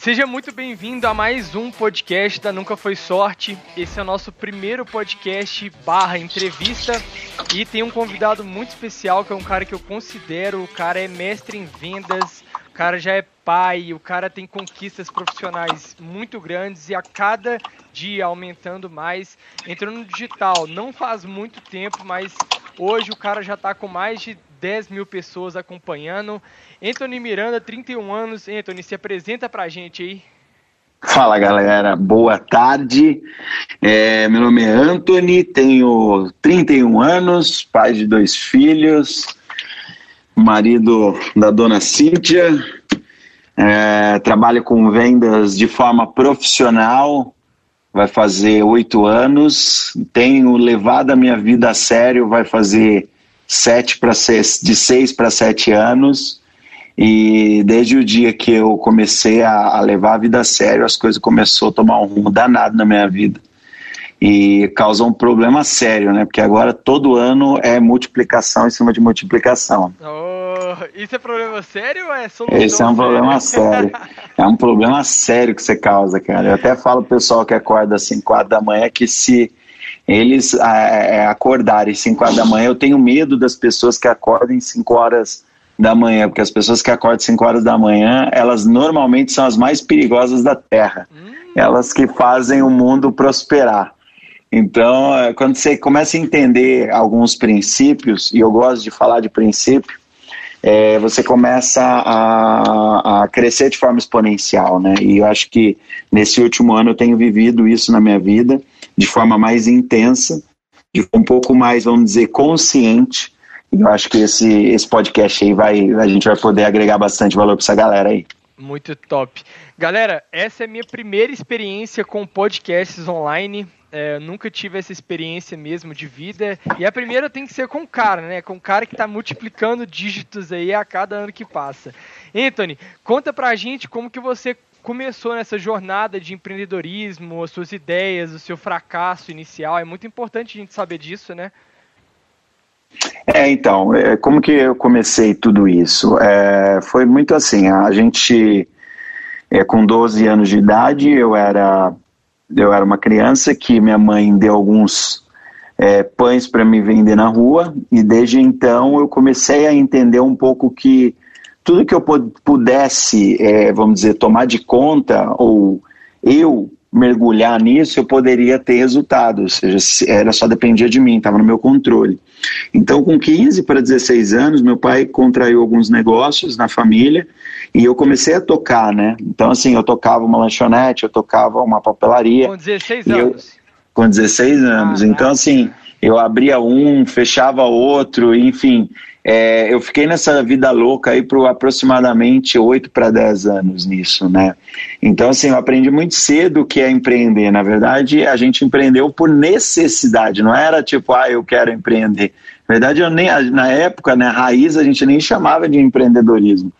Seja muito bem-vindo a mais um podcast da Nunca Foi Sorte. Esse é o nosso primeiro podcast barra entrevista e tem um convidado muito especial que é um cara que eu considero, o cara é mestre em vendas, o cara já é pai, o cara tem conquistas profissionais muito grandes e a cada dia aumentando mais. Entrou no digital não faz muito tempo, mas hoje o cara já está com mais de 10 mil pessoas acompanhando. Anthony Miranda, 31 anos. Anthony, se apresenta pra gente aí. Fala galera, boa tarde. É, meu nome é Anthony, tenho 31 anos, pai de dois filhos, marido da dona Cíntia, é, trabalho com vendas de forma profissional, vai fazer oito anos, tenho levado a minha vida a sério, vai fazer sete para seis, de seis para sete anos. E desde o dia que eu comecei a, a, levar a vida a sério, as coisas começaram a tomar um rumo danado na minha vida. E causou um problema sério, né? Porque agora todo ano é multiplicação em cima de multiplicação. Oh, isso é problema sério ou é solução? Esse é um problema sério. é um problema sério que você causa, cara. Eu até falo pro pessoal que acorda 5 horas da manhã que se eles é, é acordarem 5 horas da manhã. Eu tenho medo das pessoas que acordem 5 horas da manhã, porque as pessoas que acordam 5 horas da manhã, elas normalmente são as mais perigosas da Terra. Hum. Elas que fazem o mundo prosperar. Então, é, quando você começa a entender alguns princípios, e eu gosto de falar de princípio, é, você começa a, a, crescer de forma exponencial, né? E eu acho que nesse último ano eu tenho vivido isso na minha vida de forma mais intensa, de um pouco mais, vamos dizer, consciente. E eu acho que esse, esse podcast aí vai, a gente vai poder agregar bastante valor para essa galera aí. Muito top. Galera, essa é a minha primeira experiência com podcasts online. É, nunca tive essa experiência mesmo de vida. E a primeira tem que ser com o cara, né? Com o cara que está multiplicando dígitos aí a cada ano que passa. Anthony, conta pra gente como que você começou nessa jornada de empreendedorismo, as suas ideias, o seu fracasso inicial. É muito importante a gente saber disso, né? É, então, é, como que eu comecei tudo isso? É, foi muito assim, a gente, é, com 12 anos de idade, eu era, eu era uma criança que minha mãe deu alguns é, pães para me vender na rua, e desde então eu comecei a entender um pouco que tudo que eu pudesse, é, vamos dizer, tomar de conta ou eu mergulhar nisso, eu poderia ter resultado, ou seja, era só dependia de mim, estava no meu controle. Então, com 15 para 16 anos, meu pai contraiu alguns negócios na família e eu comecei a tocar, né? Então, assim, eu tocava uma lanchonete, eu tocava uma papelaria. Com 16 anos? Eu, com 16 anos. Ah, então, assim, eu abria um, fechava outro, enfim. É, eu fiquei nessa vida louca aí por aproximadamente 8 para 10 anos nisso, né? Então, assim, eu aprendi muito cedo o que é empreender. Na verdade, a gente empreendeu por necessidade, não era tipo, ah, eu quero empreender. Na verdade, eu nem, na época, né, raiz, a gente nem chamava de empreendedorismo.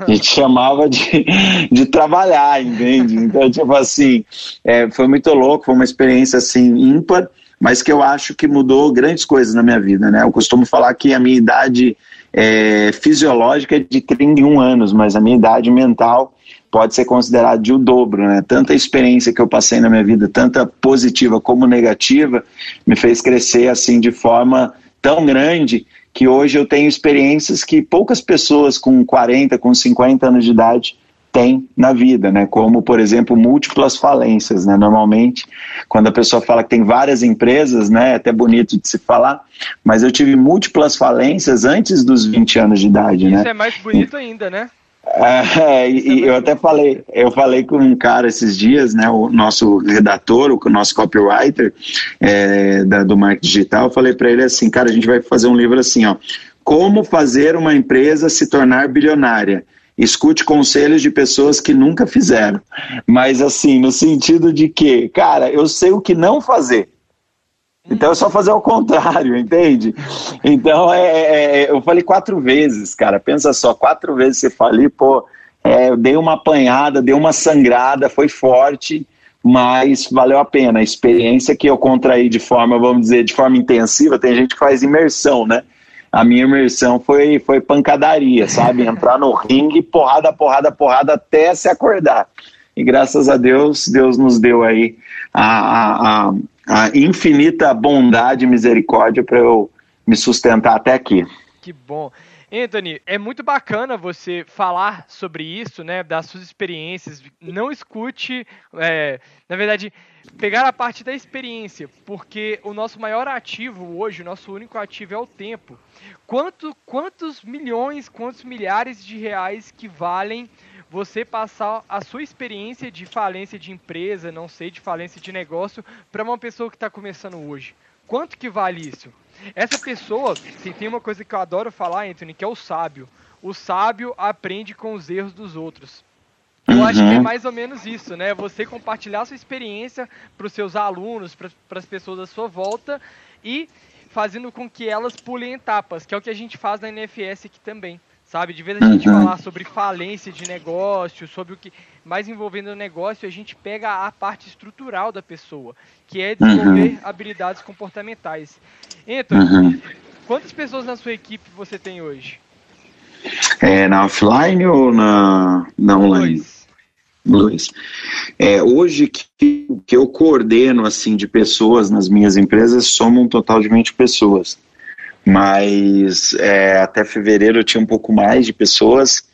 A gente chamava de, de trabalhar, entende? Então, tipo assim, é, foi muito louco, foi uma experiência, assim, ímpar mas que eu acho que mudou grandes coisas na minha vida, né? Eu costumo falar que a minha idade é, fisiológica é de 31 anos, mas a minha idade mental pode ser considerada de o dobro, né? Tanta experiência que eu passei na minha vida, tanta positiva como negativa, me fez crescer assim de forma tão grande que hoje eu tenho experiências que poucas pessoas com 40, com 50 anos de idade tem na vida, né? Como, por exemplo, múltiplas falências, né? Normalmente, quando a pessoa fala que tem várias empresas, né? É até bonito de se falar, mas eu tive múltiplas falências antes dos 20 anos de idade, Isso né? Isso é mais bonito ainda, né? É, e é eu até falei, eu falei com um cara esses dias, né, o nosso redator, o nosso copywriter é, da, do marketing digital, eu falei para ele assim, cara, a gente vai fazer um livro assim, ó, como fazer uma empresa se tornar bilionária escute conselhos de pessoas que nunca fizeram. Mas assim, no sentido de que, cara, eu sei o que não fazer. Então é só fazer o contrário, entende? Então é, é, é eu falei quatro vezes, cara. Pensa só, quatro vezes você falei, pô, é, eu dei uma apanhada, dei uma sangrada, foi forte, mas valeu a pena. A experiência que eu contraí de forma, vamos dizer, de forma intensiva, tem gente que faz imersão, né? A minha imersão foi, foi pancadaria, sabe? Entrar no ringue, porrada, porrada, porrada, até se acordar. e graças a Deus, Deus nos deu aí a, a, a infinita bondade e misericórdia para eu me sustentar até aqui. Que bom. Anthony, é muito bacana você falar sobre isso, né, das suas experiências. Não escute, é, na verdade, pegar a parte da experiência, porque o nosso maior ativo hoje, o nosso único ativo é o tempo. Quanto, quantos milhões, quantos milhares de reais que valem você passar a sua experiência de falência de empresa, não sei, de falência de negócio, para uma pessoa que está começando hoje? Quanto que vale isso? Essa pessoa, tem uma coisa que eu adoro falar, Anthony, que é o sábio. O sábio aprende com os erros dos outros. Eu uhum. acho que é mais ou menos isso, né? Você compartilhar sua experiência para os seus alunos, para as pessoas à sua volta e fazendo com que elas pulem etapas, que é o que a gente faz na NFS aqui também sabe? De vez a gente uhum. falar sobre falência de negócio, sobre o que mais envolvendo o negócio, a gente pega a parte estrutural da pessoa, que é desenvolver uhum. habilidades comportamentais. Então, uhum. quantas pessoas na sua equipe você tem hoje? É na offline ou na, na online? Luiz. É, hoje que, que eu coordeno assim de pessoas nas minhas empresas somam um total de 20 pessoas mas é, até fevereiro eu tinha um pouco mais de pessoas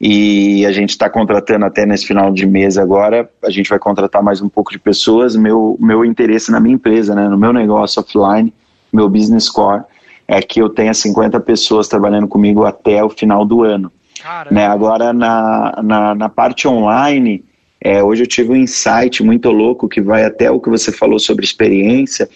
e a gente está contratando até nesse final de mês agora, a gente vai contratar mais um pouco de pessoas. Meu, meu interesse na minha empresa, né, no meu negócio offline, meu business core, é que eu tenha 50 pessoas trabalhando comigo até o final do ano. Né, agora, na, na, na parte online, é, hoje eu tive um insight muito louco que vai até o que você falou sobre experiência,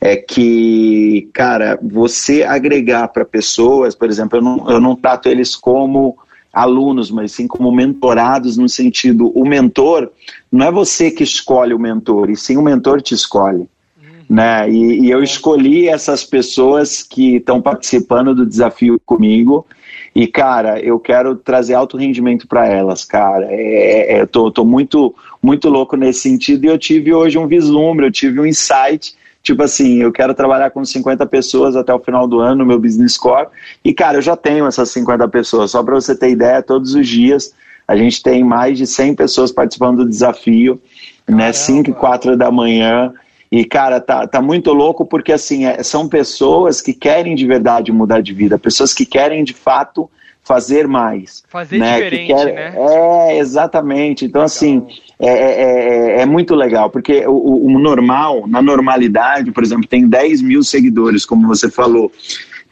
é que, cara, você agregar para pessoas, por exemplo, eu não, eu não trato eles como alunos, mas sim como mentorados no sentido, o mentor não é você que escolhe o mentor, e sim o mentor te escolhe. Uhum. Né? E, e eu escolhi essas pessoas que estão participando do desafio comigo e, cara, eu quero trazer alto rendimento para elas, cara. É, é, eu tô, tô muito, muito louco nesse sentido e eu tive hoje um vislumbre, eu tive um insight tipo assim, eu quero trabalhar com 50 pessoas até o final do ano no meu business core. E, cara, eu já tenho essas 50 pessoas. Só para você ter ideia, todos os dias a gente tem mais de 100 pessoas participando do desafio, né? Caramba. né? 5 e 4 da manhã. E, cara, tá, tá muito louco porque, assim, é, são pessoas que querem de verdade mudar de vida, pessoas que querem, de fato, fazer mais. Fazer né? diferente, quer, né? É, exatamente. Então, assim, é, é, é, é, muito legal, porque o, o, normal, na normalidade, por exemplo, tem 10 mil seguidores, como você falou.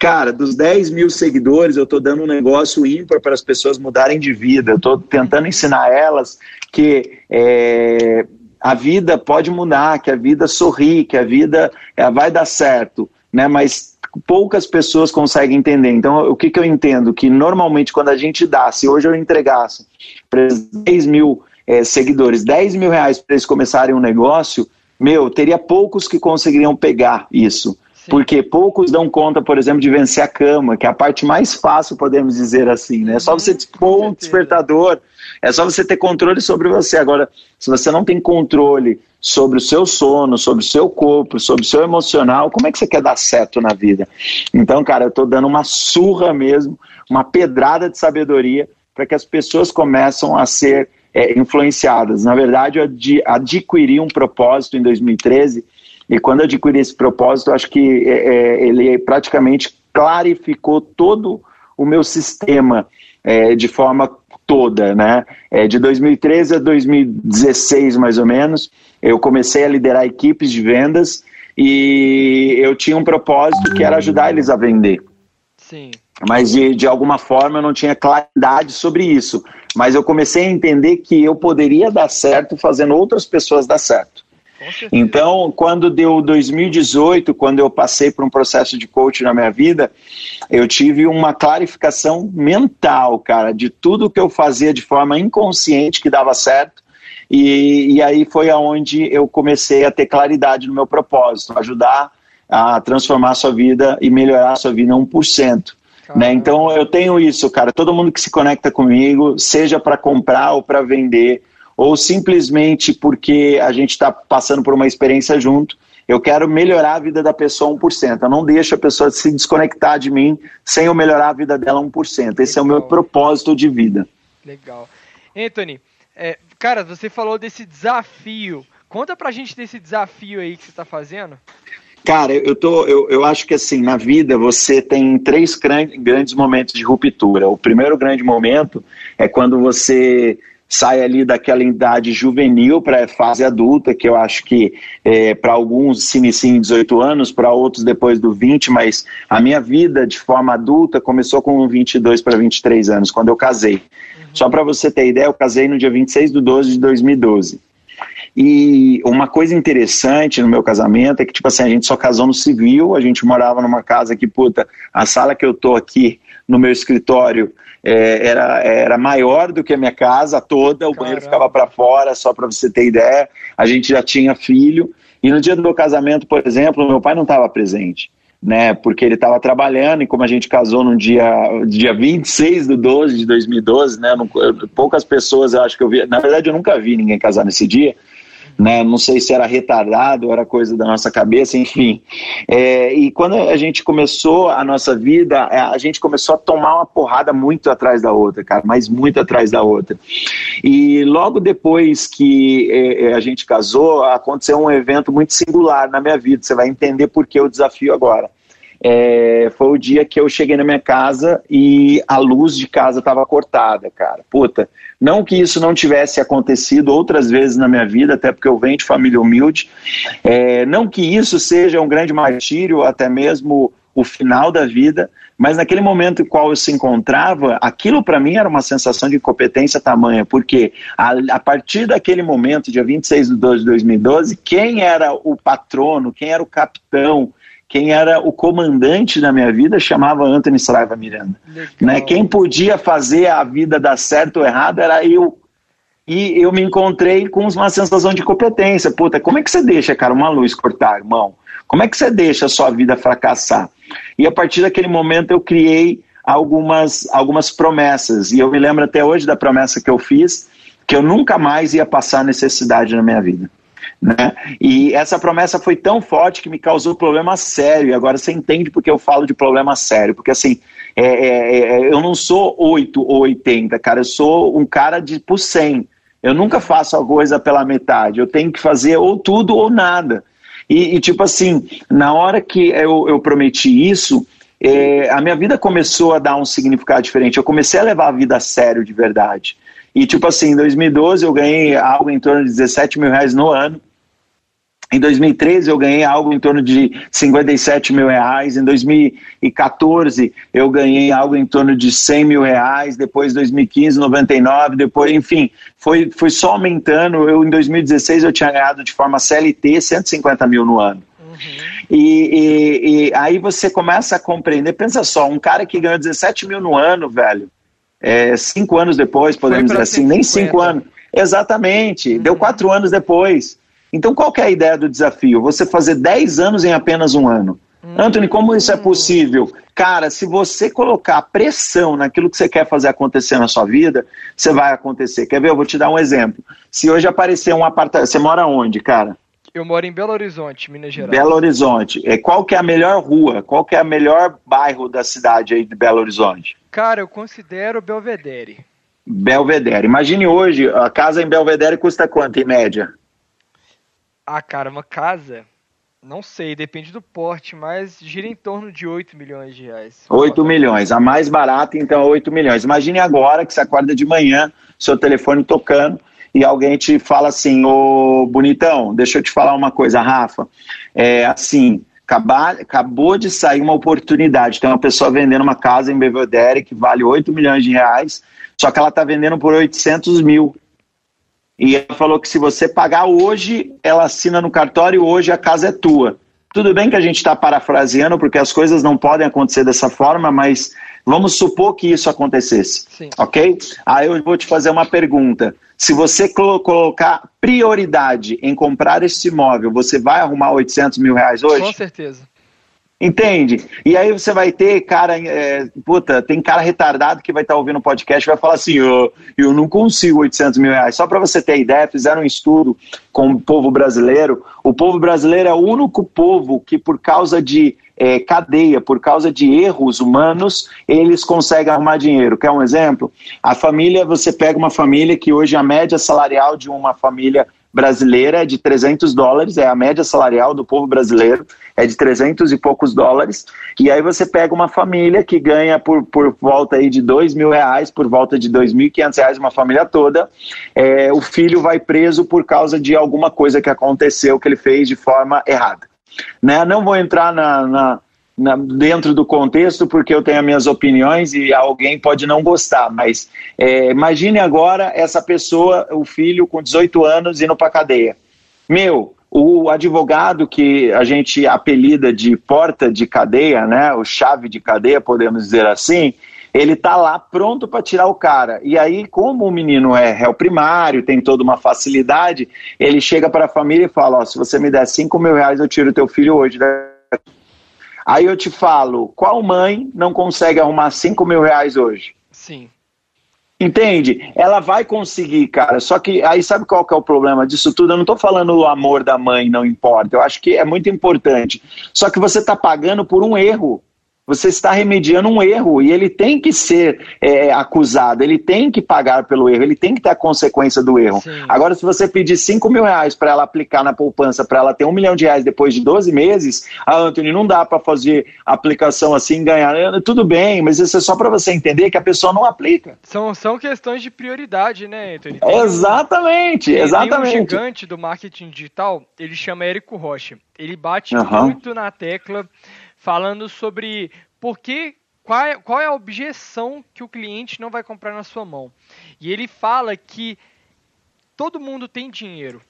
Cara, dos 10 mil seguidores, eu estou dando um negócio ímpar para as pessoas mudarem de vida. Eu estou tentando ensinar elas que é, a vida pode mudar, que a vida sorri, que a vida é, vai dar certo, né? Mas poucas pessoas conseguem entender. Então, o que, que eu entendo? Que normalmente quando a gente dá, se hoje eu entregasse para 10 mil é, seguidores 10 mil reais para eles começarem um negócio, meu, teria poucos que conseguiriam pegar isso. Sim. Porque poucos dão conta, por exemplo, de vencer a cama, que é a parte mais fácil, podemos dizer assim, né? É só você pôr um despertador, é só você ter controle sobre você. Agora, se você não tem controle sobre o seu sono, sobre o seu corpo, sobre o seu emocional, como é que você quer dar certo na vida? Então, cara, eu estou dando uma surra mesmo, uma pedrada de sabedoria para que as pessoas começam a ser é, influenciadas. Na verdade, eu ad adquiri um propósito em 2013 e quando eu adquiri esse propósito, acho que é, é, ele praticamente clarificou todo o meu sistema é, de forma toda, né? É, de 2013 a 2016, mais ou menos, eu comecei a liderar equipes de vendas e eu tinha um propósito que era ajudar eles a vender. Sim. Mas de, de alguma forma eu não tinha claridade sobre isso. Mas eu comecei a entender que eu poderia dar certo fazendo outras pessoas dar certo. Então, quando deu 2018, quando eu passei por um processo de coaching na minha vida, eu tive uma clarificação mental, cara, de tudo que eu fazia de forma inconsciente que dava certo. E, e aí foi aonde eu comecei a ter claridade no meu propósito, ajudar a transformar a sua vida e melhorar a sua vida 1%. Né? Então eu tenho isso, cara. Todo mundo que se conecta comigo, seja para comprar ou para vender, ou simplesmente porque a gente está passando por uma experiência junto. Eu quero melhorar a vida da pessoa 1%. Eu não deixo a pessoa se desconectar de mim sem eu melhorar a vida dela 1%. Esse Legal. é o meu propósito de vida. Legal. Anthony, é, Cara, você falou desse desafio. Conta pra gente desse desafio aí que você está fazendo. Cara, eu, tô, eu, eu acho que assim, na vida você tem três grandes momentos de ruptura. O primeiro grande momento é quando você sai ali daquela idade juvenil para a fase adulta, que eu acho que é, para alguns se inicia em 18 anos, para outros depois do 20, mas a minha vida de forma adulta começou com 22 para 23 anos, quando eu casei. Uhum. Só para você ter ideia, eu casei no dia 26 de 12 de 2012. E uma coisa interessante no meu casamento é que, tipo assim, a gente só casou no civil, a gente morava numa casa que, puta, a sala que eu tô aqui no meu escritório é, era, era maior do que a minha casa toda, o Caramba. banheiro ficava para fora, só para você ter ideia. A gente já tinha filho. E no dia do meu casamento, por exemplo, meu pai não estava presente. Né, porque ele estava trabalhando e como a gente casou no dia, dia 26 de 12 de 2012, né, não, poucas pessoas eu acho que eu vi, na verdade eu nunca vi ninguém casar nesse dia, né? Não sei se era retardado, era coisa da nossa cabeça, enfim. É, e quando a gente começou a nossa vida, é, a gente começou a tomar uma porrada muito atrás da outra, cara, mas muito atrás da outra. E logo depois que é, é, a gente casou, aconteceu um evento muito singular na minha vida. Você vai entender por que o desafio agora. É, foi o dia que eu cheguei na minha casa e a luz de casa estava cortada, cara. Puta, não que isso não tivesse acontecido outras vezes na minha vida, até porque eu venho de família humilde. É, não que isso seja um grande martírio, até mesmo o final da vida, mas naquele momento em qual eu se encontrava, aquilo para mim era uma sensação de incompetência tamanha, porque a, a, partir daquele momento, dia 26 de 12 de 2012, quem era o patrono, quem era o capitão, quem era o comandante da minha vida chamava Anthony Saraiva Miranda. Né? Quem podia fazer a vida dar certo ou errado era eu. E eu me encontrei com uma sensação de competência. Puta, como é que você deixa, cara, uma luz cortar, irmão? Como é que você deixa a sua vida fracassar? E a partir daquele momento eu criei algumas, algumas promessas. E eu me lembro até hoje da promessa que eu fiz, que eu nunca mais ia passar necessidade na minha vida. Né? E essa promessa foi tão forte que me causou problema sério. E agora você entende porque eu falo de problema sério. Porque assim, é, é, é, eu não sou 8 ou 80, cara. Eu sou um cara de por 100. Eu nunca faço a coisa pela metade. Eu tenho que fazer ou tudo ou nada. E, e tipo assim, na hora que eu, eu prometi isso, é, a minha vida começou a dar um significado diferente. Eu comecei a levar a vida a sério de verdade. E tipo assim, em 2012 eu ganhei algo em torno de 17 mil reais no ano. Em 2013 eu ganhei algo em torno de 57 mil reais. Em 2014 eu ganhei algo em torno de 100 mil reais. Depois 2015 99. Depois, enfim, foi, foi só aumentando. Eu em 2016 eu tinha ganhado de forma CLT 150 mil no ano. Uhum. E, e, e, aí você começa a compreender. Pensa só, um cara que ganhou 17 mil no ano, velho. É, cinco anos depois, podemos dizer assim, nem cinco anos. Exatamente, uhum. deu quatro anos depois. Então, qual é a ideia do desafio? Você fazer 10 anos em apenas um ano. Hum. Anthony, como isso é possível? Cara, se você colocar pressão naquilo que você quer fazer acontecer na sua vida, você vai acontecer. Quer ver? Eu vou te dar um exemplo. Se hoje aparecer um apartamento. Você mora onde, cara? Eu moro em Belo Horizonte, Minas Gerais. Belo Horizonte. É, qual que é a melhor rua? Qual que é a melhor bairro da cidade aí de Belo Horizonte? Cara, eu considero Belvedere. Belvedere. Imagine hoje, a casa em Belvedere custa quanto em média? Ah, cara, uma casa, não sei, depende do porte, mas gira em torno de 8 milhões de reais. 8 milhões. A mais barata, então, é 8 milhões. Imagine agora que você acorda de manhã, seu telefone tocando, e alguém te fala assim, ô bonitão, deixa eu te falar uma coisa, Rafa. É assim, acabou de sair uma oportunidade. Tem uma pessoa vendendo uma casa em Belvedere que vale 8 milhões de reais, só que ela está vendendo por 800 mil. E ela falou que se você pagar hoje, ela assina no cartório, hoje a casa é tua. Tudo bem que a gente está parafraseando, porque as coisas não podem acontecer dessa forma, mas vamos supor que isso acontecesse. Sim. Ok? Aí eu vou te fazer uma pergunta. Se você colocar prioridade em comprar esse imóvel, você vai arrumar 800 mil reais hoje? Com certeza. Entende? E aí você vai ter cara, é, puta, tem cara retardado que vai estar tá ouvindo o podcast e vai falar assim: oh, eu não consigo 800 mil reais. Só para você ter ideia, fizeram um estudo com o povo brasileiro. O povo brasileiro é o único povo que, por causa de é, cadeia, por causa de erros humanos, eles conseguem arrumar dinheiro. Quer um exemplo? A família, você pega uma família que hoje a média salarial de uma família brasileira é de 300 dólares, é a média salarial do povo brasileiro, é de 300 e poucos dólares, e aí você pega uma família que ganha por, por volta aí de 2 mil reais, por volta de 2.500 reais, uma família toda, é, o filho vai preso por causa de alguma coisa que aconteceu, que ele fez de forma errada. Né? Não vou entrar na, na na, dentro do contexto, porque eu tenho as minhas opiniões e alguém pode não gostar, mas é, imagine agora essa pessoa, o filho com 18 anos indo para cadeia. Meu, o advogado que a gente apelida de porta de cadeia, né, o chave de cadeia, podemos dizer assim, ele tá lá pronto para tirar o cara. E aí, como o menino é réu primário, tem toda uma facilidade, ele chega para a família e fala: se você me der 5 mil reais, eu tiro teu filho hoje. Aí eu te falo, qual mãe não consegue arrumar 5 mil reais hoje? Sim. Entende? Ela vai conseguir, cara. Só que aí sabe qual que é o problema disso tudo? Eu não estou falando o amor da mãe, não importa. Eu acho que é muito importante. Só que você está pagando por um erro. Você está remediando um erro e ele tem que ser é, acusado, ele tem que pagar pelo erro, ele tem que ter a consequência do erro. Sim. Agora, se você pedir 5 mil reais para ela aplicar na poupança, para ela ter um milhão de reais depois de 12 meses, a Anthony, não dá para fazer aplicação assim ganhar. Tudo bem, mas isso é só para você entender que a pessoa não aplica. São, são questões de prioridade, né, Anthony? Tem exatamente, um, exatamente. Tem um gigante do marketing digital, ele chama Érico Rocha. Ele bate uhum. muito na tecla falando sobre por que, qual, é, qual é a objeção que o cliente não vai comprar na sua mão. E ele fala que todo mundo tem dinheiro,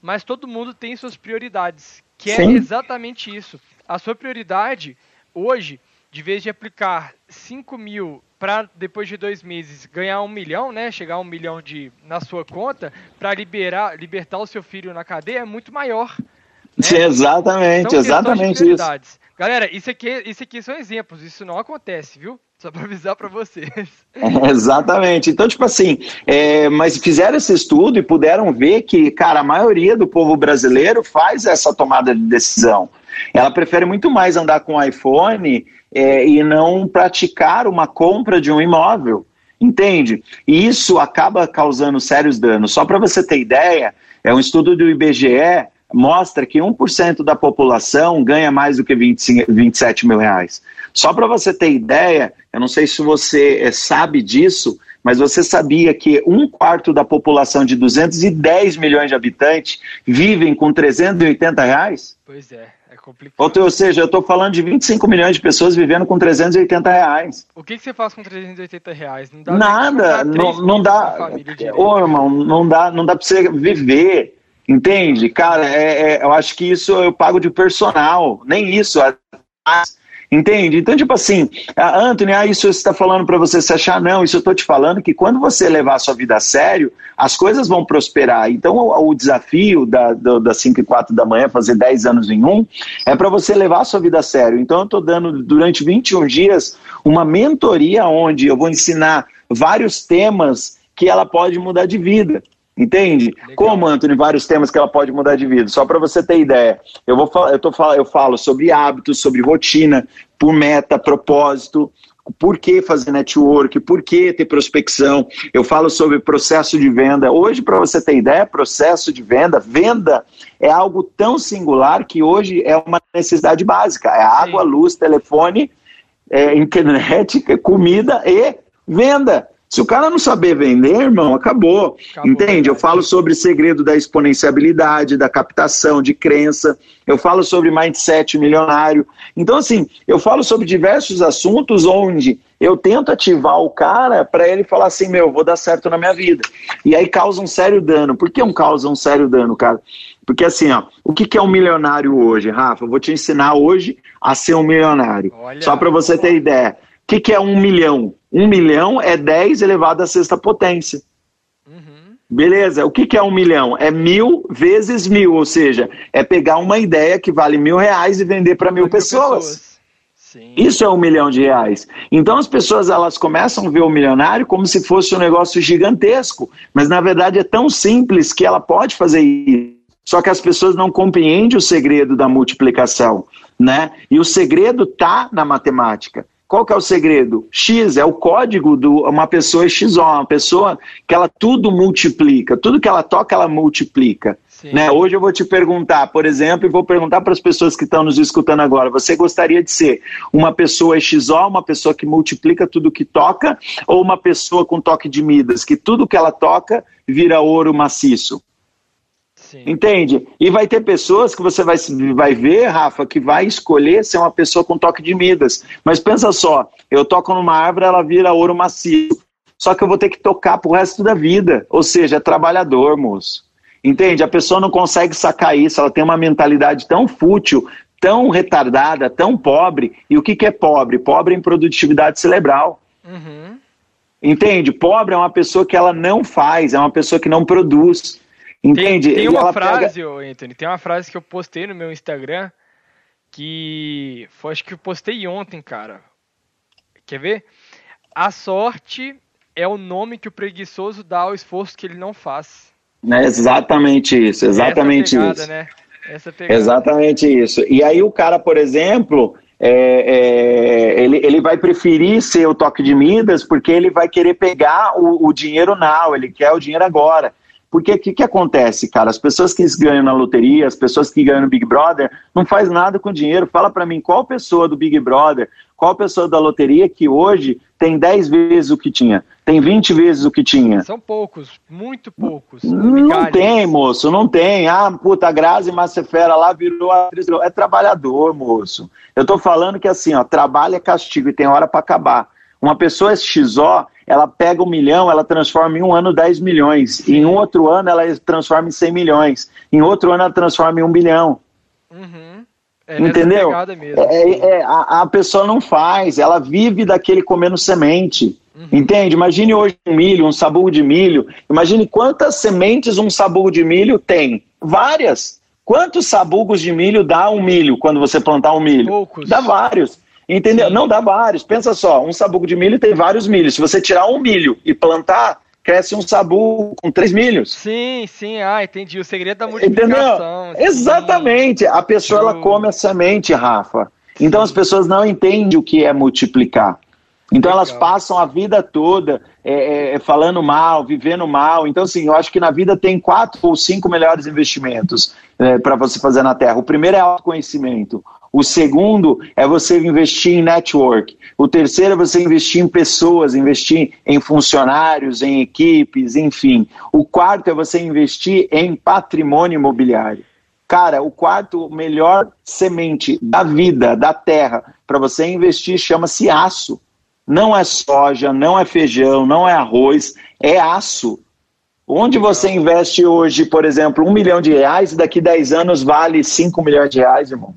mas todo mundo tem suas prioridades, que é Sim. exatamente isso. A sua prioridade hoje, de vez de aplicar 5 mil para depois de dois meses ganhar um milhão, né, chegar a um milhão de na sua conta, para liberar, libertar o seu filho na cadeia é muito maior. Né? Sim, exatamente, exatamente isso. Galera, isso aqui, isso aqui são exemplos, isso não acontece, viu? Só para avisar para vocês. É, exatamente. Então, tipo assim, é, mas fizeram esse estudo e puderam ver que, cara, a maioria do povo brasileiro faz essa tomada de decisão. Ela prefere muito mais andar com o iPhone é, e não praticar uma compra de um imóvel. Entende? E isso acaba causando sérios danos. Só para você ter ideia, é um estudo do IBGE mostra que 1% da população ganha mais do que 25, 27 mil reais. Só para você ter ideia, eu não sei se você é, sabe disso, mas você sabia que um quarto da população de 210 milhões de habitantes vivem com 380 reais? Pois é, é complicado. Ou, ou seja, eu estou falando de 25 milhões de pessoas vivendo com 380 reais. O que, que você faz com 380 reais? Não dá Nada, não, não dá. Ô, irmão, não dá, não dá para você viver. Entende? Cara, é, é, eu acho que isso eu pago de personal, nem isso. Entende? Então, tipo assim, Anthony, ah, isso está falando para você se achar, não, isso eu estou te falando que quando você levar a sua vida a sério, as coisas vão prosperar. Então, o, o desafio da, do, das 5 e 4 da manhã, fazer 10 anos em um, é para você levar a sua vida a sério. Então, eu estou dando durante 21 dias uma mentoria onde eu vou ensinar vários temas que ela pode mudar de vida. Entende? Legal. Como, Antônio, vários temas que ela pode mudar de vida. Só para você ter ideia. Eu, vou eu, tô, eu falo sobre hábitos, sobre rotina, por meta, propósito, por que fazer network, por que ter prospecção. Eu falo sobre processo de venda. Hoje, para você ter ideia, processo de venda, venda é algo tão singular que hoje é uma necessidade básica. É água, Sim. luz, telefone, é, internet, comida e venda. Se o cara não saber vender, irmão, acabou. acabou Entende? Eu falo sobre segredo da exponenciabilidade, da captação, de crença. Eu falo sobre mindset milionário. Então, assim, eu falo sobre diversos assuntos onde eu tento ativar o cara para ele falar assim: meu, vou dar certo na minha vida. E aí causa um sério dano. Por que um causa um sério dano, cara? Porque assim, ó, o que, que é um milionário hoje, Rafa? Eu vou te ensinar hoje a ser um milionário. Olha, Só para você ter ideia. O que, que é um milhão? Um milhão é 10 elevado à sexta potência. Uhum. Beleza, o que, que é um milhão? É mil vezes mil, ou seja, é pegar uma ideia que vale mil reais e vender para mil, mil pessoas. pessoas. Isso é um milhão de reais. Então as pessoas elas começam a ver o milionário como se fosse um negócio gigantesco, mas na verdade é tão simples que ela pode fazer isso. Só que as pessoas não compreendem o segredo da multiplicação, né? E o segredo tá na matemática. Qual que é o segredo? X é o código de uma pessoa XO, uma pessoa que ela tudo multiplica, tudo que ela toca ela multiplica. Né? Hoje eu vou te perguntar, por exemplo, e vou perguntar para as pessoas que estão nos escutando agora: você gostaria de ser uma pessoa XO, uma pessoa que multiplica tudo que toca, ou uma pessoa com toque de Midas, que tudo que ela toca vira ouro maciço? Sim. Entende? E vai ter pessoas que você vai, vai ver, Rafa, que vai escolher ser uma pessoa com toque de Midas. Mas pensa só, eu toco numa árvore, ela vira ouro maciço. Só que eu vou ter que tocar pro resto da vida. Ou seja, é trabalhador, moço. Entende? A pessoa não consegue sacar isso, ela tem uma mentalidade tão fútil, tão retardada, tão pobre. E o que, que é pobre? Pobre em produtividade cerebral. Uhum. Entende? Pobre é uma pessoa que ela não faz, é uma pessoa que não produz. Entende? Tem, tem uma frase, pega... Anthony, tem uma frase que eu postei no meu Instagram que foi, acho que eu postei ontem, cara. Quer ver? A sorte é o nome que o preguiçoso dá ao esforço que ele não faz. É exatamente isso, exatamente pegada, isso. Né? Exatamente isso. E aí o cara, por exemplo, é, é, ele, ele vai preferir ser o toque de Midas porque ele vai querer pegar o, o dinheiro now, ele quer o dinheiro agora. Porque o que, que acontece, cara? As pessoas que ganham na loteria, as pessoas que ganham no Big Brother, não faz nada com dinheiro. Fala para mim, qual pessoa do Big Brother, qual pessoa da loteria que hoje tem 10 vezes o que tinha? Tem 20 vezes o que tinha? São poucos, muito poucos. Não tem, moço, não tem. Ah, puta, a Grazi Massefera lá virou atriz. É trabalhador, moço. Eu tô falando que assim, ó, trabalho é castigo e tem hora para acabar. Uma pessoa XO, ela pega um milhão, ela transforma em um ano 10 milhões. Em um outro ano, ela transforma em 100 milhões. Em outro ano, ela transforma em um bilhão. Uhum. É Entendeu? É, é, a, a, pessoa não faz, ela vive daquele comendo semente. Uhum. Entende? Imagine hoje um milho, um sabugo de milho. Imagine quantas sementes um sabugo de milho tem. Várias. Quantos sabugos de milho dá um milho quando você plantar um milho? Poucos. Dá vários. Entendeu? Sim. Não dá vários. Pensa só, um sabugo de milho tem vários milhos. Se você tirar um milho e plantar, cresce um sabugo com três milhos. Sim, sim, ah, entendi. O segredo da multiplicação. Entendeu? Exatamente. A pessoa ela come a semente, Rafa. Então sim. as pessoas não entendem o que é multiplicar. Então Legal. elas passam a vida toda é, é, falando mal, vivendo mal. Então, assim, eu acho que na vida tem quatro ou cinco melhores investimentos é, para você fazer na Terra. O primeiro é autoconhecimento. O segundo é você investir em network. O terceiro é você investir em pessoas, investir em funcionários, em equipes, enfim. O quarto é você investir em patrimônio imobiliário. Cara, o quarto melhor semente da vida, da terra, para você investir chama-se aço. Não é soja, não é feijão, não é arroz, é aço. Onde você investe hoje, por exemplo, um milhão de reais, daqui 10 anos vale 5 milhões de reais, irmão.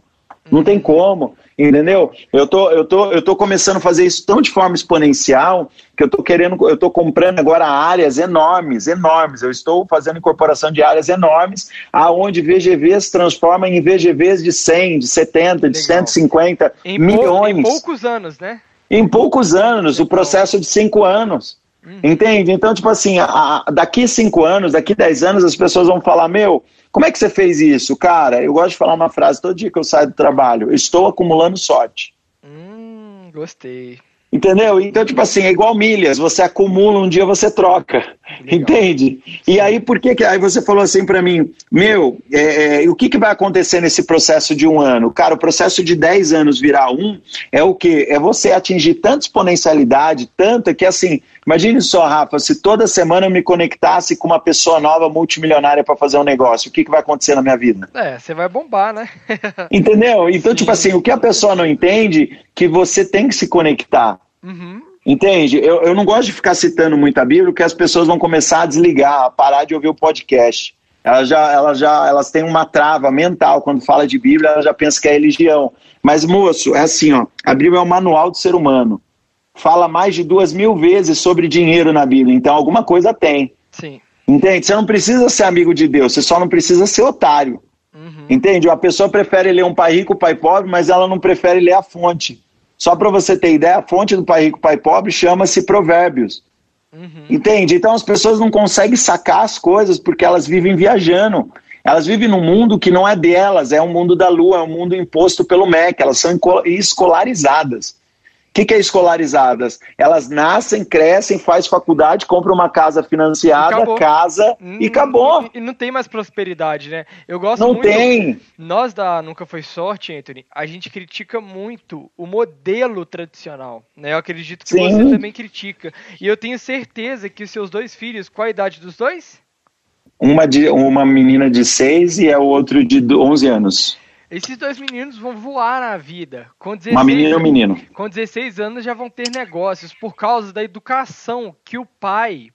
Não tem como, entendeu? Eu tô, eu tô, eu tô começando a fazer isso tão de forma exponencial que eu tô querendo, eu tô comprando agora áreas enormes, enormes. Eu estou fazendo incorporação de áreas enormes, aonde VGVs transforma em VGVs de 100, de 70, de Legal. 150 em milhões. Em poucos anos, né? Em poucos anos, o processo de cinco anos. Uhum. Entende? Então, tipo assim, a, a, daqui cinco anos, daqui dez anos, as pessoas vão falar: Meu, como é que você fez isso? Cara, eu gosto de falar uma frase todo dia que eu saio do trabalho: Estou acumulando sorte. Hum, gostei. Entendeu? Então, tipo assim, é igual milhas, você acumula, um dia você troca. Legal. Entende? E aí, por que que. Aí você falou assim para mim, meu, é, é, o que, que vai acontecer nesse processo de um ano? Cara, o processo de 10 anos virar um é o quê? É você atingir tanta exponencialidade, tanta que assim, imagine só, Rafa, se toda semana eu me conectasse com uma pessoa nova multimilionária para fazer um negócio, o que, que vai acontecer na minha vida? É, você vai bombar, né? Entendeu? Então, Sim. tipo assim, o que a pessoa não entende, que você tem que se conectar. Uhum. Entende? Eu, eu não gosto de ficar citando muito a Bíblia, porque as pessoas vão começar a desligar, a parar de ouvir o podcast. Elas já, elas já elas têm uma trava mental quando fala de Bíblia, elas já pensam que é religião. Mas, moço, é assim, ó, a Bíblia é o manual do ser humano. Fala mais de duas mil vezes sobre dinheiro na Bíblia, então alguma coisa tem. Sim. Entende? Você não precisa ser amigo de Deus, você só não precisa ser otário. Uhum. Entende? A pessoa prefere ler um pai rico, pai pobre, mas ela não prefere ler a fonte. Só para você ter ideia, a fonte do Pai Rico, Pai Pobre chama-se Provérbios. Uhum. Entende? Então as pessoas não conseguem sacar as coisas porque elas vivem viajando. Elas vivem num mundo que não é delas, é um mundo da lua, é um mundo imposto pelo MEC, elas são escolarizadas que, que é escolarizadas? Elas nascem, crescem, faz faculdade, compram uma casa financiada, casa hum, e acabou. E não tem mais prosperidade, né? Eu gosto não muito. tem. Nós da Nunca Foi Sorte, Anthony, a gente critica muito o modelo tradicional, né? Eu acredito que Sim. você também critica. E eu tenho certeza que os seus dois filhos, qual a idade dos dois? Uma, de, uma menina de 6 e a outro de 11 anos. Esses dois meninos vão voar na vida. Com 16, Uma menina e um menino. Com 16 anos já vão ter negócios por causa da educação que o pai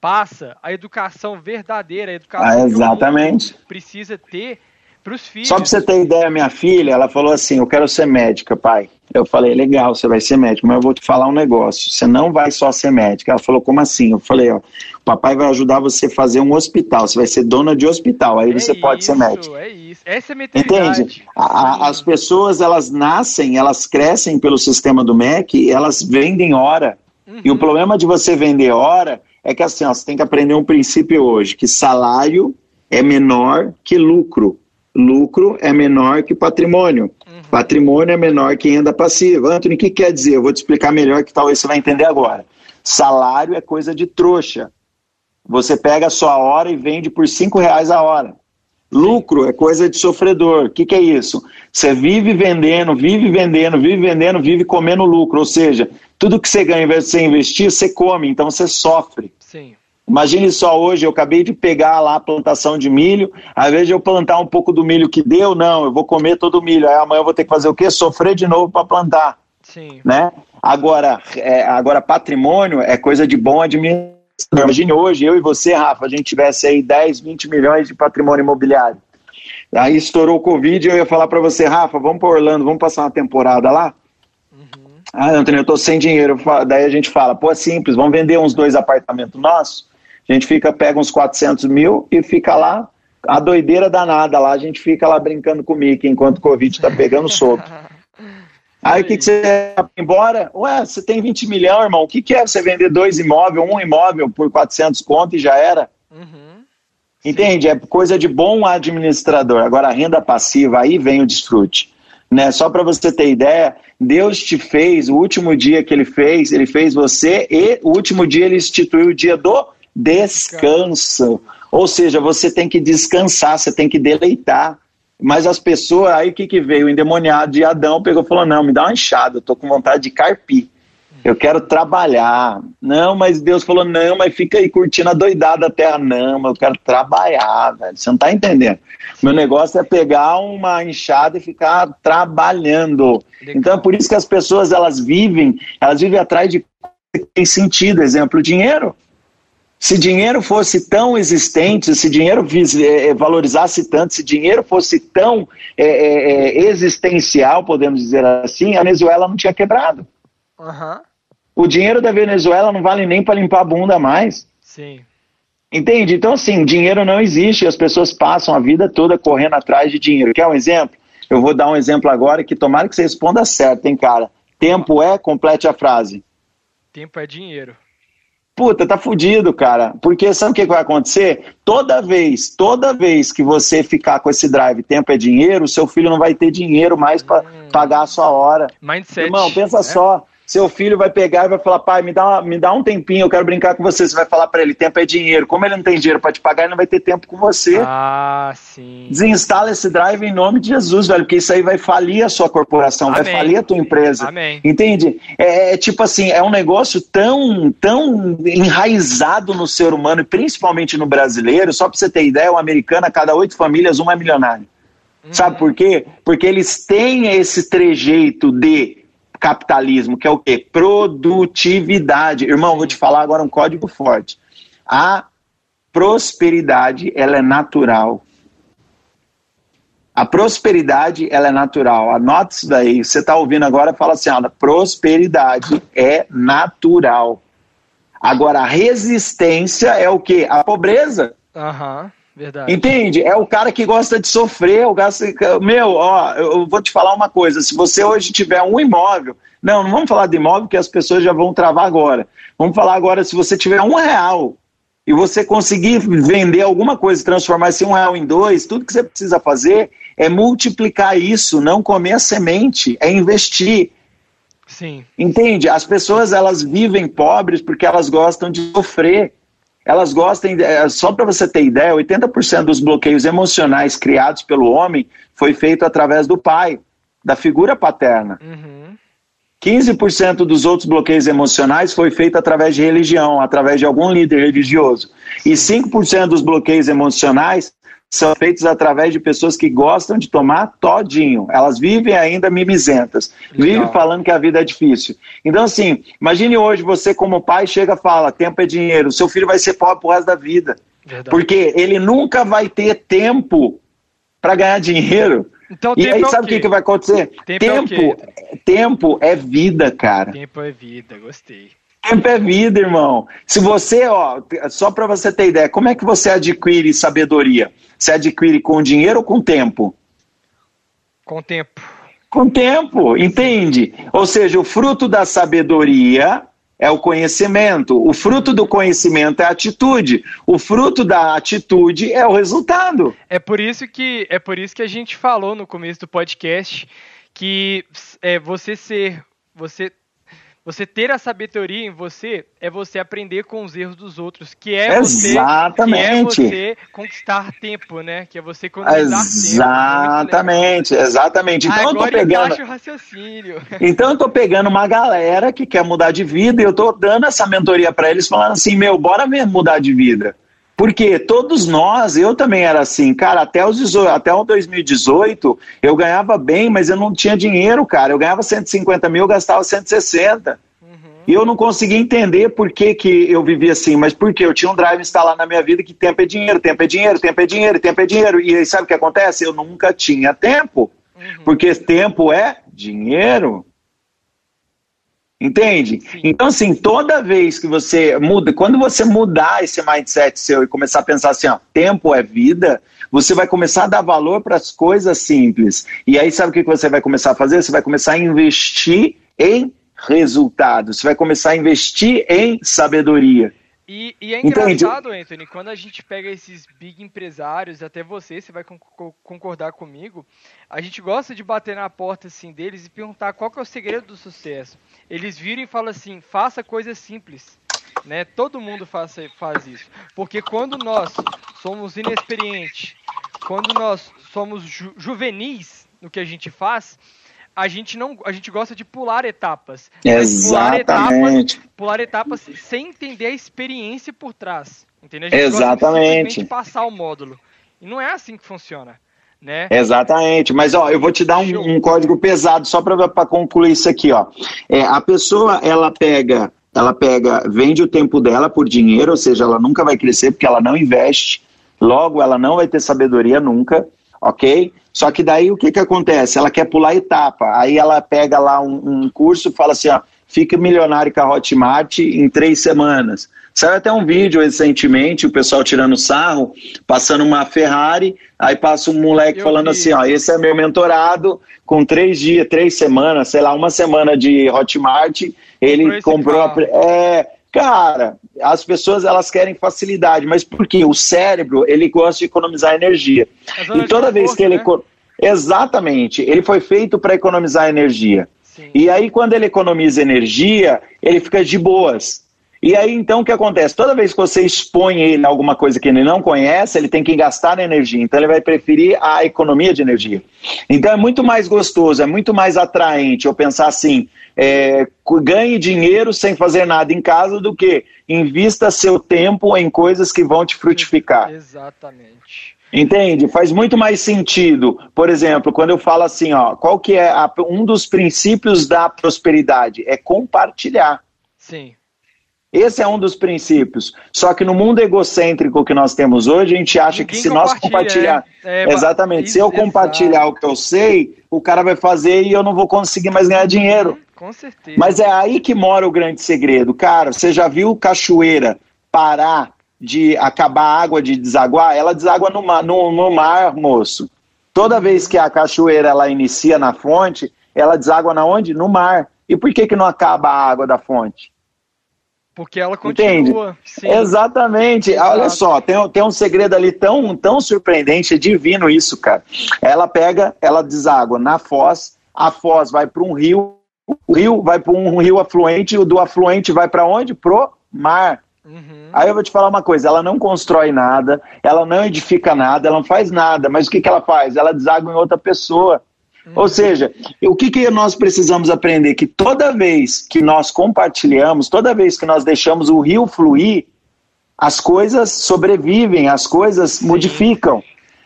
passa, a educação verdadeira, a educação ah, exatamente. que precisa ter para os filhos. Só para você ter ideia, minha filha, ela falou assim: Eu quero ser médica, pai. Eu falei: Legal, você vai ser médico, mas eu vou te falar um negócio. Você não vai só ser médica. Ela falou: Como assim? Eu falei: Ó, o papai vai ajudar você a fazer um hospital. Você vai ser dona de hospital. Aí é você isso, pode ser médico. É isso. Essa é a Entende? A, as pessoas elas nascem, elas crescem pelo sistema do MEC, elas vendem hora. Uhum. E o uhum. problema de você vender hora é que assim, ó, você tem que aprender um princípio hoje, que salário é menor que lucro lucro é menor que patrimônio. Uhum. Patrimônio é menor que renda passiva. Antônio, o que quer dizer? Eu vou te explicar melhor que talvez você vai entender agora. Salário é coisa de trouxa. Você pega a sua hora e vende por cinco reais a hora. Lucro é coisa de sofredor. O que, que é isso? Você vive vendendo, vive vendendo, vive vendendo, vive comendo lucro. Ou seja, tudo que você ganha, ao invés de você investir, você come, então você sofre. Sim. Imagine só hoje, eu acabei de pegar lá a plantação de milho, ao invés de eu plantar um pouco do milho que deu, não, eu vou comer todo o milho. Aí amanhã eu vou ter que fazer o quê? Sofrer de novo para plantar. Sim. Né? Agora, é, agora, patrimônio é coisa de bom administrador. Imagine hoje, eu e você, Rafa, a gente tivesse aí 10, 20 milhões de patrimônio imobiliário. Aí estourou o Covid, eu ia falar para você, Rafa, vamos para Orlando, vamos passar uma temporada lá? Uhum. Ah, Antônio, eu tô sem dinheiro. Daí a gente fala, pô, é simples, vamos vender uns dois apartamentos nossos a gente fica, pega uns 400 mil e fica lá, a doideira danada lá, a gente fica lá brincando com o Mickey enquanto o Covid está pegando solto. Aí o que, que você vai embora? Ué, você tem 20 milhões, irmão. O que, que é você vender dois imóveis, um imóvel por 400 conto e já era? Uhum. Entende? É coisa de bom administrador. Agora, a renda passiva, aí vem o desfrute. Né? Só para você ter ideia, Deus te fez, o último dia que ele fez, ele fez você, e o último dia ele instituiu o dia do descanso. Ou seja, você tem que descansar, você tem que deleitar. Mas as pessoas, aí o que, que veio? O endemoniado de Adão pegou e falou: Não, me dá uma enxada, eu tô com vontade de carpir. Eu quero trabalhar. Não, mas Deus falou: Não, mas fica aí curtindo a doidada da terra. Não, mas eu quero trabalhar, velho. Você não tá entendendo. Meu negócio é pegar uma enxada e ficar trabalhando. Então é por isso que as pessoas elas vivem, elas vivem atrás de que tem sentido. Exemplo, dinheiro. Se dinheiro fosse tão existente, se dinheiro é, é, valorizasse tanto, se dinheiro fosse tão é, é, é, existencial, podemos dizer assim, a Venezuela não tinha quebrado. Uhum. O dinheiro da Venezuela não vale nem para limpar a bunda mais. Sim. Entende? Então, assim, dinheiro não existe. As pessoas passam a vida toda correndo atrás de dinheiro. Quer um exemplo? Eu vou dar um exemplo agora que tomara que você responda certo, hein, cara? Tempo é, complete a frase. Tempo é dinheiro puta, tá fudido, cara. Porque sabe o que vai acontecer? Toda vez, toda vez que você ficar com esse drive, tempo é dinheiro, o seu filho não vai ter dinheiro mais para hum. pagar a sua hora. Mindset. Irmão, pensa né? só seu filho vai pegar e vai falar, pai, me dá, me dá um tempinho, eu quero brincar com você. Você vai falar para ele, tempo é dinheiro. Como ele não tem dinheiro para te pagar, ele não vai ter tempo com você. Ah, sim. Desinstala esse drive em nome de Jesus, velho, porque isso aí vai falir a sua corporação, Amém. vai falir a tua empresa. Amém. Entende? É, é, tipo assim, é um negócio tão, tão enraizado no ser humano, e principalmente no brasileiro, só para você ter ideia, o americano, a cada oito famílias, uma é milionário. Uhum. Sabe por quê? Porque eles têm esse trejeito de capitalismo, que é o quê? Produtividade. Irmão, vou te falar agora um código forte. A prosperidade, ela é natural. A prosperidade, ela é natural. Anote isso daí. Você está ouvindo agora, fala assim, a prosperidade é natural. Agora, a resistência é o quê? A pobreza. Uhum. Verdade. Entende? É o cara que gosta de sofrer, o gasto. Meu, ó, eu vou te falar uma coisa. Se você hoje tiver um imóvel, não, não vamos falar de imóvel, que as pessoas já vão travar agora. Vamos falar agora, se você tiver um real e você conseguir vender alguma coisa, transformar esse um real em dois, tudo que você precisa fazer é multiplicar isso, não comer a semente, é investir. Sim. Entende? As pessoas elas vivem pobres porque elas gostam de sofrer. Elas gostam, é, só para você ter ideia, 80% dos bloqueios emocionais criados pelo homem foi feito através do pai, da figura paterna. Uhum. 15% dos outros bloqueios emocionais foi feito através de religião, através de algum líder religioso. E 5% dos bloqueios emocionais são feitos através de pessoas que gostam de tomar todinho. Elas vivem ainda mimizentas, vivem falando que a vida é difícil. Então, assim, imagine hoje você, como pai, chega e fala: tempo é dinheiro, seu filho vai ser pobre pro resto da vida. Verdade. Porque ele nunca vai ter tempo para ganhar dinheiro. Então, E aí, é sabe o que, que vai acontecer? Tempo é tempo, tempo é vida, cara. Tempo é vida, gostei. Tempo é vida, irmão. Se você, ó, só para você ter ideia, como é que você adquire sabedoria? Você adquire com dinheiro ou com tempo? Com tempo. Com tempo, entende? Ou seja, o fruto da sabedoria é o conhecimento, o fruto do conhecimento é a atitude, o fruto da atitude é o resultado. É por isso que é por isso que a gente falou no começo do podcast que é, você ser você você ter a sabedoria em você é você aprender com os erros dos outros, que é você que é Exatamente. você conquistar tempo, né? Que é você economizar Exatamente, exatamente. tempo. Então eu tô pegando. o raciocínio. Então eu tô pegando uma galera que quer mudar de vida e eu tô dando essa mentoria para eles, falando assim, meu, bora mesmo mudar de vida. Porque todos nós, eu também era assim, cara, até, os 18, até o 2018 eu ganhava bem, mas eu não tinha dinheiro, cara. Eu ganhava 150 mil, eu gastava 160. E eu não conseguia entender por que, que eu vivia assim, mas porque eu tinha um drive instalado na minha vida que tempo é dinheiro, tempo é dinheiro, tempo é dinheiro, tempo é dinheiro. E aí sabe o que acontece? Eu nunca tinha tempo, porque tempo é dinheiro. Entende? Então, assim, toda vez que você muda, quando você mudar esse mindset seu e começar a pensar assim, ó, tempo é vida, você vai começar a dar valor para as coisas simples. E aí, sabe o que que você vai começar a fazer? Você vai começar a investir em resultados, você vai começar a investir em sabedoria. E, e é engraçado, Anthony, quando a gente pega esses big empresários, até você, você vai con- co- concordar comigo, a gente gosta de bater na porta assim deles e perguntar qual que é o segredo do sucesso. Eles viram e falam assim, faça coisas simples. Né? Todo mundo faz, faz isso. Porque quando nós somos inexperientes, quando nós somos ju- juvenis no que a gente faz, a gente não, a gente gosta de pular etapas. Mas pular etapas Exatamente. pular etapas sem entender a experiência por trás. Entendeu? A gente gosta de Exatamente. simplesmente passar o módulo. E não é assim que funciona. Né? Exatamente, mas ó, eu vou te dar um, um código pesado só para concluir isso aqui, ó. É, a pessoa ela pega, ela pega, vende o tempo dela por dinheiro, ou seja, ela nunca vai crescer porque ela não investe. Logo, ela não vai ter sabedoria nunca, ok? Só que daí o que que acontece? Ela quer pular etapa. Aí ela pega lá um, um curso e fala assim, ó, fica milionário com a Hotmart em três semanas. Saiu até um vídeo recentemente, o pessoal tirando sarro, passando uma Ferrari, aí passa um moleque Eu falando vi. assim, ó, esse é meu mentorado, com três dias, três semanas, sei lá, uma semana de Hotmart, ele esse comprou a... É, cara, as pessoas elas querem facilidade, mas por quê? O cérebro, ele gosta de economizar energia. E toda vez conforto, que ele... né? Exatamente, ele foi feito para economizar energia. Sim. E aí, quando ele economiza energia, ele fica de boas. E aí, então, o que acontece? Toda vez que você expõe ele a alguma coisa que ele não conhece, ele tem que gastar energia. Então, ele vai preferir a economia de energia. Então, é muito mais gostoso, é muito mais atraente eu pensar assim: é, ganhe dinheiro sem fazer nada em casa do que invista seu tempo em coisas que vão te frutificar. Exatamente. Entende? Faz muito mais sentido. Por exemplo, quando eu falo assim, ó, qual que é a- um dos princípios da prosperidade? É compartilhar. Sim. Esse é um dos princípios. Só que no mundo egocêntrico que nós temos hoje, a gente acha que Ninguém se nós compartilha, compartilhar. é. É, Exatamente. Se eu isso, compartilhar exato. o que eu sei, o cara vai fazer e eu não vou conseguir mais ganhar dinheiro. Com certeza. Mas é aí que mora o grande segredo. Cara, você já viu cachoeira parar de acabar a água, de desaguar, ela deságua no mar, no, no mar, moço. Toda vez que a cachoeira ela inicia na fonte, ela deságua na onde? No mar. E por que, que não acaba a água da fonte? Porque ela continua. Exatamente. Exato. Olha só, tem, tem um segredo ali tão, tão surpreendente, é divino isso, cara. Ela pega, ela deságua na foz, a foz vai para um rio, o rio vai para um rio afluente, o do afluente vai para onde? Pro mar. Uhum. Aí eu vou te falar uma coisa: ela não constrói nada, ela não edifica nada, ela não faz nada, mas o que, que ela faz? Ela deságua em outra pessoa. Uhum. Ou seja, o que, que nós precisamos aprender? Que toda vez que nós compartilhamos, toda vez que nós deixamos o rio fluir, as coisas sobrevivem, as coisas Sim. modificam.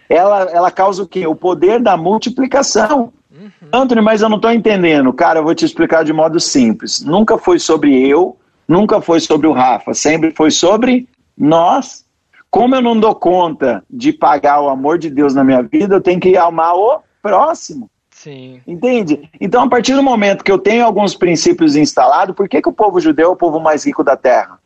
Ela, ela causa o quê? O poder da multiplicação. Uhum. Anthony, mas eu não estou entendendo. Cara, eu vou te explicar de modo simples. Nunca foi sobre eu, nunca foi sobre o Rafa, sempre foi sobre nós. Como eu não dou conta de pagar o amor de Deus na minha vida, eu tenho que amar o próximo. Sim. Entende? Então, a partir do momento que eu tenho alguns princípios instalados, por que, que o povo judeu é o povo mais rico da terra?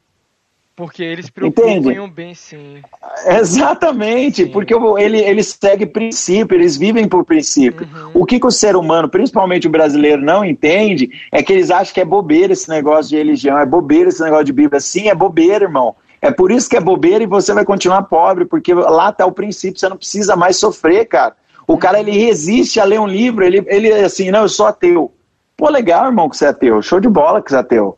Porque eles preocupam bem, sim. Exatamente, sim. porque ele, ele segue princípio, eles vivem por princípio. Uhum. O que, que, o ser humano, principalmente o brasileiro, não entende é que eles acham que é bobeira esse negócio de religião, é bobeira esse negócio de Bíblia. Sim, é bobeira, irmão. É por isso que é bobeira e você vai continuar pobre, porque lá está o princípio, você não precisa mais sofrer, cara. O cara ele resiste a ler um livro, ele, ele assim, não, eu sou ateu. Pô, legal, irmão, que você é ateu. Show de bola que você é ateu.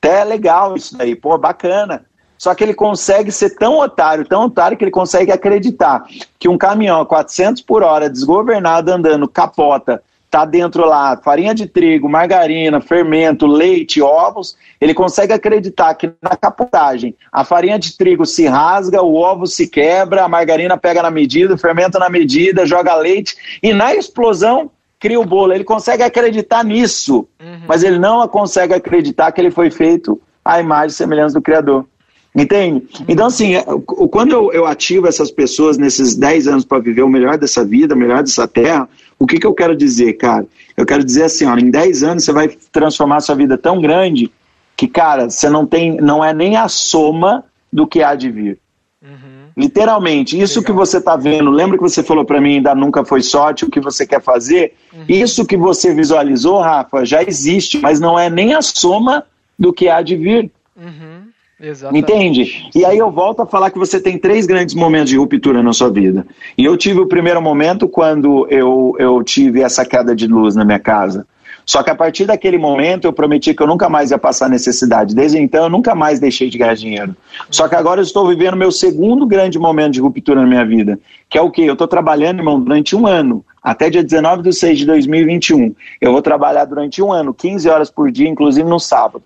Até é legal isso daí, pô, bacana. Só que ele consegue ser tão otário, tão otário, que ele consegue acreditar que um caminhão a 400 por hora, desgovernado, andando, capota, tá dentro lá farinha de trigo, margarina, fermento, leite, ovos, ele consegue acreditar que na capotagem a farinha de trigo se rasga, o ovo se quebra, a margarina pega na medida, o fermento na medida, joga leite e na explosão cria o bolo. Ele consegue acreditar nisso, uhum. mas ele não consegue acreditar que ele foi feito à imagem e semelhança do Criador. Entende? Então, assim, é, quando eu, eu ativo essas pessoas nesses 10 anos para viver o melhor dessa vida, o melhor dessa terra, o que, que eu quero dizer, cara? Eu quero dizer assim, ó, em 10 anos você vai transformar sua vida tão grande que, cara, você não tem, não é nem a soma do que há de vir. Uhum. Literalmente, isso Legal. que você está vendo, lembra que você falou para mim, ainda nunca foi sorte, o que você quer fazer? Uhum. Isso que você visualizou, Rafa, já existe, mas não é nem a soma do que há de vir. Uhum. Exatamente. Entende? E aí eu volto a falar que você tem três grandes momentos de ruptura na sua vida. E eu tive o primeiro momento quando eu, eu tive essa queda de luz na minha casa. Só que a partir daquele momento eu prometi que eu nunca mais ia passar necessidade. Desde então eu nunca mais deixei de ganhar dinheiro. Só que agora eu estou vivendo meu segundo grande momento de ruptura na minha vida. Que é o quê? Eu estou trabalhando, irmão, durante um ano. Até dia 19 de 6 de 2021. Eu vou trabalhar durante um ano, 15 horas por dia, inclusive no sábado.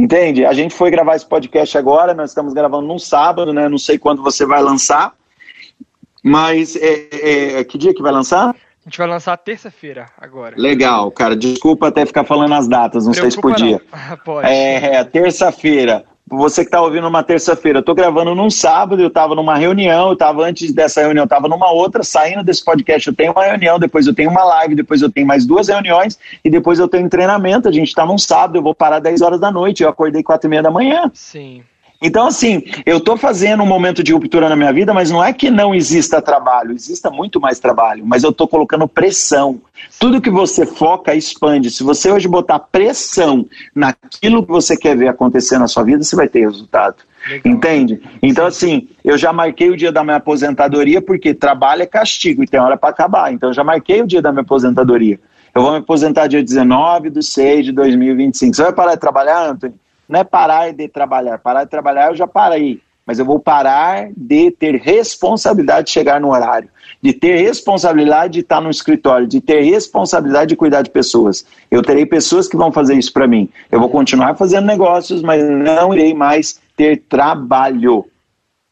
Entende? A gente foi gravar esse podcast agora, nós estamos gravando num sábado, né? Não sei quando você vai lançar, mas é, é, que dia que vai lançar? A gente vai lançar terça-feira agora. Legal, cara. Desculpa até ficar falando as datas, não Preocupa sei se podia. Pode. É, é terça-feira você que está ouvindo uma terça-feira, eu estou gravando num sábado, eu estava numa reunião, eu estava antes dessa reunião, eu estava numa outra, saindo desse podcast, eu tenho uma reunião, depois eu tenho uma live, depois eu tenho mais duas reuniões e depois eu tenho treinamento. A gente está num sábado, eu vou parar 10 horas da noite, eu acordei 4 e meia da manhã. Sim. Então, assim, eu estou fazendo um momento de ruptura na minha vida, mas não é que não exista trabalho, exista muito mais trabalho, mas eu estou colocando pressão. Tudo que você foca expande. Se você hoje botar pressão naquilo que você quer ver acontecer na sua vida, você vai ter resultado. Legal. Entende? Então, assim, eu já marquei o dia da minha aposentadoria, porque trabalho é castigo e tem hora para acabar. Então, eu já marquei o dia da minha aposentadoria. Eu vou me aposentar dia 19 de 6 de 2025. Você vai parar de trabalhar, Antônio? Não é parar de trabalhar. Parar de trabalhar eu já parei, mas eu vou parar de ter responsabilidade de chegar no horário, de ter responsabilidade de estar no escritório, de ter responsabilidade de cuidar de pessoas. Eu terei pessoas que vão fazer isso para mim. Eu vou continuar fazendo negócios, mas não irei mais ter trabalho.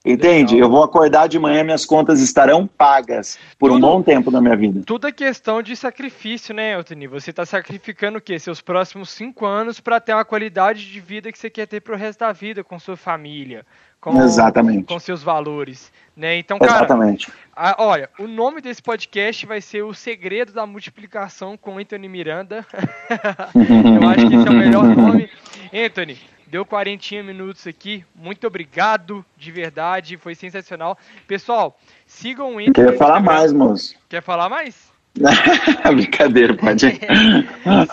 Entende? Legal. Eu vou acordar de manhã, minhas contas estarão pagas por tudo, um bom tempo da minha vida. Tudo é questão de sacrifício, né, Eltoni? Você está sacrificando o quê? Seus próximos cinco anos para ter uma qualidade de vida que você quer ter para o resto da vida, com sua família, com, Exatamente. com seus valores. Né? Então, cara, Exatamente. A, olha, o nome desse podcast vai ser O Segredo da Multiplicação com Anthony Miranda. Eu acho que esse é o melhor nome. Anthony, Deu 40 minutos aqui. Muito obrigado, de verdade. Foi sensacional. Pessoal, sigam o Inter. Quer falar mais, moço. Quer falar mais? Brincadeira, pode.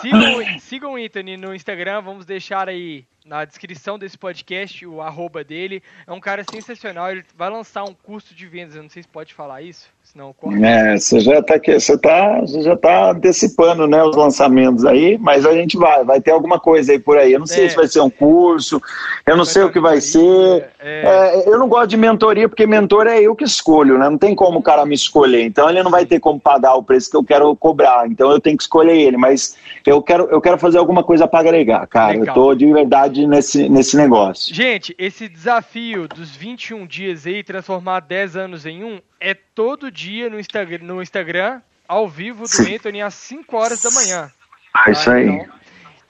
sigam, sigam o Anthony no Instagram. Vamos deixar aí na descrição desse podcast o arroba dele. É um cara sensacional. Ele vai lançar um curso de vendas. Eu não sei se pode falar isso. Senão É, você já está você tá, você já tá antecipando né, os lançamentos aí, mas a gente vai, vai ter alguma coisa aí por aí. Eu não sei é. se vai ser um curso, eu não sei o que vai ser. É. É, eu não gosto de mentoria, porque mentor é eu que escolho, né? Não tem como o cara me escolher. Então ele não vai ter como pagar o preço que eu quero cobrar. Então eu tenho que escolher ele, mas eu quero, eu quero fazer alguma coisa para agregar, cara. Legal. Eu tô de verdade nesse, nesse negócio. Gente, esse desafio dos 21 dias aí, transformar 10 anos em um, é todo dia no Instagram, no Instagram ao vivo do Sim. Anthony às 5 horas da manhã. Ah, isso aí. Então,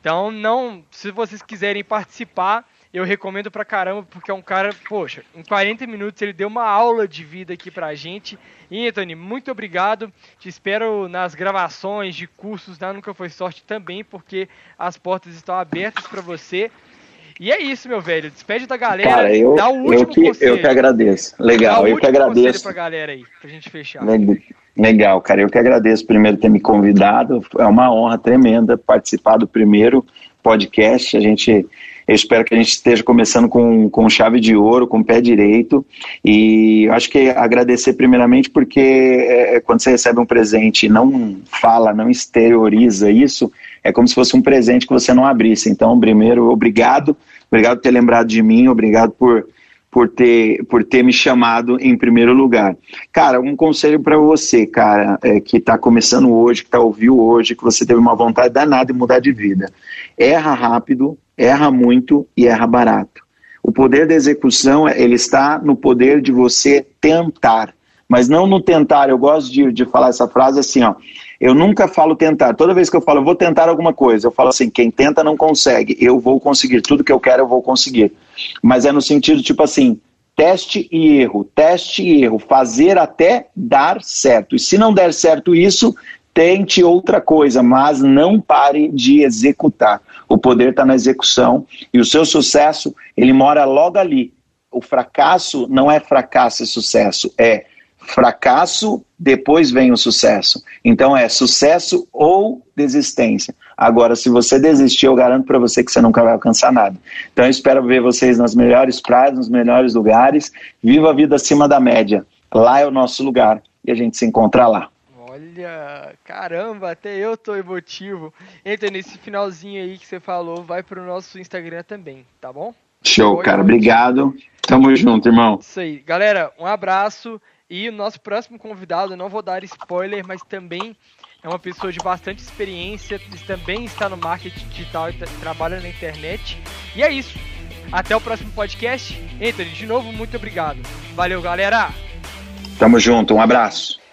então, não, se vocês quiserem participar, eu recomendo pra caramba, porque é um cara, poxa, em 40 minutos ele deu uma aula de vida aqui pra gente. E, Anthony, muito obrigado. Te espero nas gravações de cursos da Nunca Foi Sorte também, porque as portas estão abertas para você. E é isso, meu velho. Despede da galera. Cara, eu, dá o último eu, que, conselho. eu que agradeço. Legal, eu que agradeço. pra galera aí, pra gente fechar. Legal, cara. Eu que agradeço primeiro ter me convidado. É uma honra tremenda participar do primeiro podcast. A gente. Eu espero que a gente esteja começando com, com chave de ouro, com pé direito. E acho que agradecer primeiramente porque é, é, quando você recebe um presente e não fala, não exterioriza isso, é como se fosse um presente que você não abrisse. Então, primeiro, obrigado, obrigado por ter lembrado de mim, obrigado por, por, ter, por ter me chamado em primeiro lugar. Cara, um conselho para você, cara, é, que está começando hoje, que está ouvindo hoje, que você teve uma vontade danada de mudar de vida. Erra rápido, erra muito e erra barato. O poder da execução, ele está no poder de você tentar, mas não no tentar. Eu gosto de, de falar essa frase assim, ó. Eu nunca falo tentar. Toda vez que eu falo, eu vou tentar alguma coisa, eu falo assim: quem tenta não consegue. Eu vou conseguir. Tudo que eu quero, eu vou conseguir. Mas é no sentido tipo assim: teste e erro, teste e erro, fazer até dar certo. E se não der certo isso, tente outra coisa, mas não pare de executar. O poder está na execução e o seu sucesso, ele mora logo ali. O fracasso não é fracasso e sucesso, é fracasso, depois vem o sucesso. Então é sucesso ou desistência. Agora, se você desistir, eu garanto para você que você nunca vai alcançar nada. Então eu espero ver vocês nas melhores praias, nos melhores lugares. Viva a vida acima da média. Lá é o nosso lugar e a gente se encontra lá. Olha, caramba, até eu tô emotivo. Entra nesse finalzinho aí que você falou, vai pro nosso Instagram também, tá bom? Show, cara, obrigado. Tamo junto, irmão. Isso aí. Galera, um abraço. E o nosso próximo convidado, não vou dar spoiler, mas também é uma pessoa de bastante experiência, também está no marketing digital e trabalha na internet. E é isso. Até o próximo podcast. Anthony, de novo, muito obrigado. Valeu, galera. Tamo junto, um abraço.